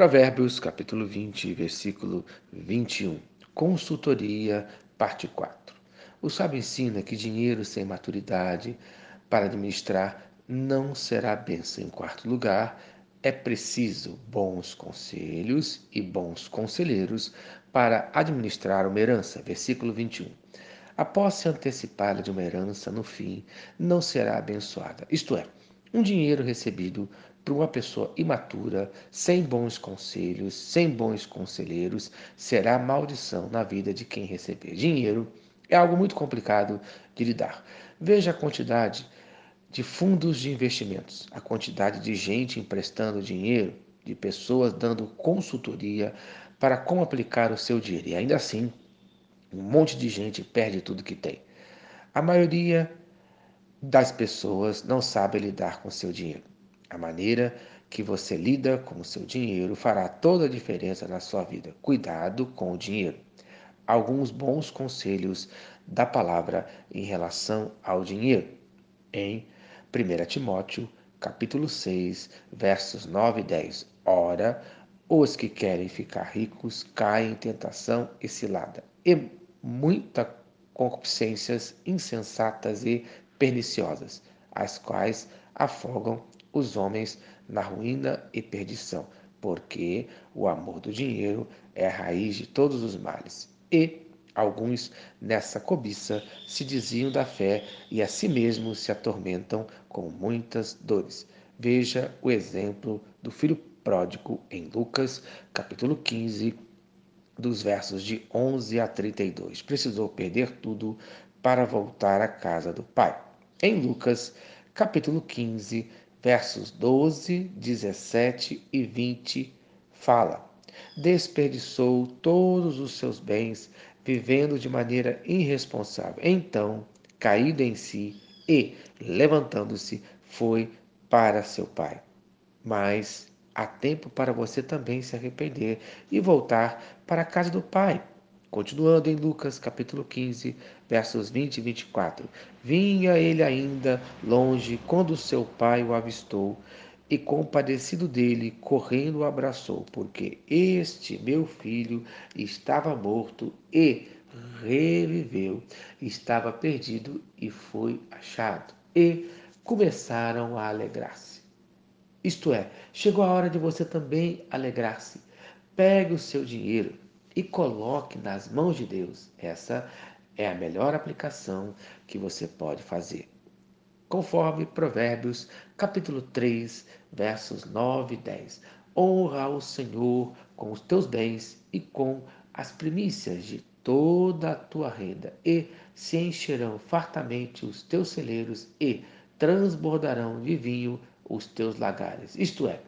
Provérbios, capítulo 20, versículo 21. Consultoria, parte 4. O sábio ensina que dinheiro sem maturidade para administrar não será bênção. Em quarto lugar, é preciso bons conselhos e bons conselheiros para administrar uma herança. Versículo 21. A posse antecipada de uma herança, no fim, não será abençoada. Isto é, um dinheiro recebido por uma pessoa imatura, sem bons conselhos, sem bons conselheiros, será maldição na vida de quem receber. Dinheiro é algo muito complicado de lidar. Veja a quantidade de fundos de investimentos, a quantidade de gente emprestando dinheiro, de pessoas dando consultoria para como aplicar o seu dinheiro. E ainda assim, um monte de gente perde tudo que tem. A maioria das pessoas não sabe lidar com seu dinheiro. A maneira que você lida com o seu dinheiro fará toda a diferença na sua vida. Cuidado com o dinheiro. Alguns bons conselhos da palavra em relação ao dinheiro. Em 1 Timóteo, capítulo 6, versos 9 e 10. Ora, os que querem ficar ricos caem em tentação e cilada, e muitas concupiscências insensatas e perniciosas, as quais afogam os homens na ruína e perdição, porque o amor do dinheiro é a raiz de todos os males. E alguns, nessa cobiça, se desviam da fé e a si mesmos se atormentam com muitas dores. Veja o exemplo do filho pródigo em Lucas, capítulo 15, dos versos de 11 a 32. Precisou perder tudo para voltar à casa do pai. Em Lucas, capítulo 15, versos 12, 17 e 20, fala: Desperdiçou todos os seus bens, vivendo de maneira irresponsável. Então, caído em si e, levantando-se, foi para seu pai. Mas há tempo para você também se arrepender e voltar para a casa do Pai. Continuando em Lucas capítulo 15, versos 20 e 24. Vinha ele ainda longe quando seu pai o avistou e, compadecido dele, correndo o abraçou, porque este meu filho estava morto e reviveu, estava perdido e foi achado. E começaram a alegrar-se. Isto é, chegou a hora de você também alegrar-se. Pegue o seu dinheiro e coloque nas mãos de Deus. Essa é a melhor aplicação que você pode fazer. Conforme Provérbios, capítulo 3, versos 9 e 10. Honra o Senhor com os teus bens e com as primícias de toda a tua renda, e se encherão fartamente os teus celeiros e transbordarão de vinho os teus lagares. Isto é,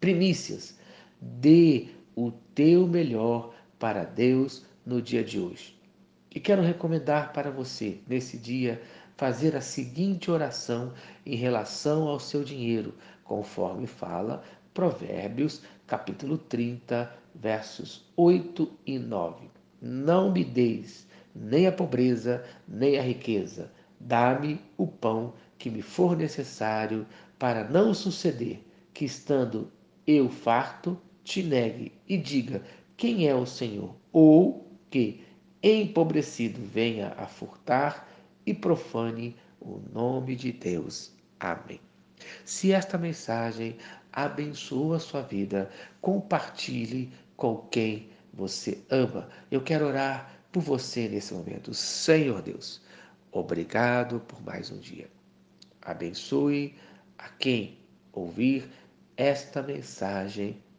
primícias, dê o teu melhor para Deus no dia de hoje. E quero recomendar para você, nesse dia, fazer a seguinte oração em relação ao seu dinheiro, conforme fala Provérbios, capítulo 30, versos 8 e 9. Não me deis nem a pobreza, nem a riqueza. Dá-me o pão que me for necessário para não suceder que, estando eu farto, te negue e diga quem é o Senhor, ou que, empobrecido, venha a furtar e profane o nome de Deus. Amém. Se esta mensagem abençoa a sua vida, compartilhe com quem você ama. Eu quero orar por você nesse momento. Senhor Deus, obrigado por mais um dia. Abençoe a quem ouvir esta mensagem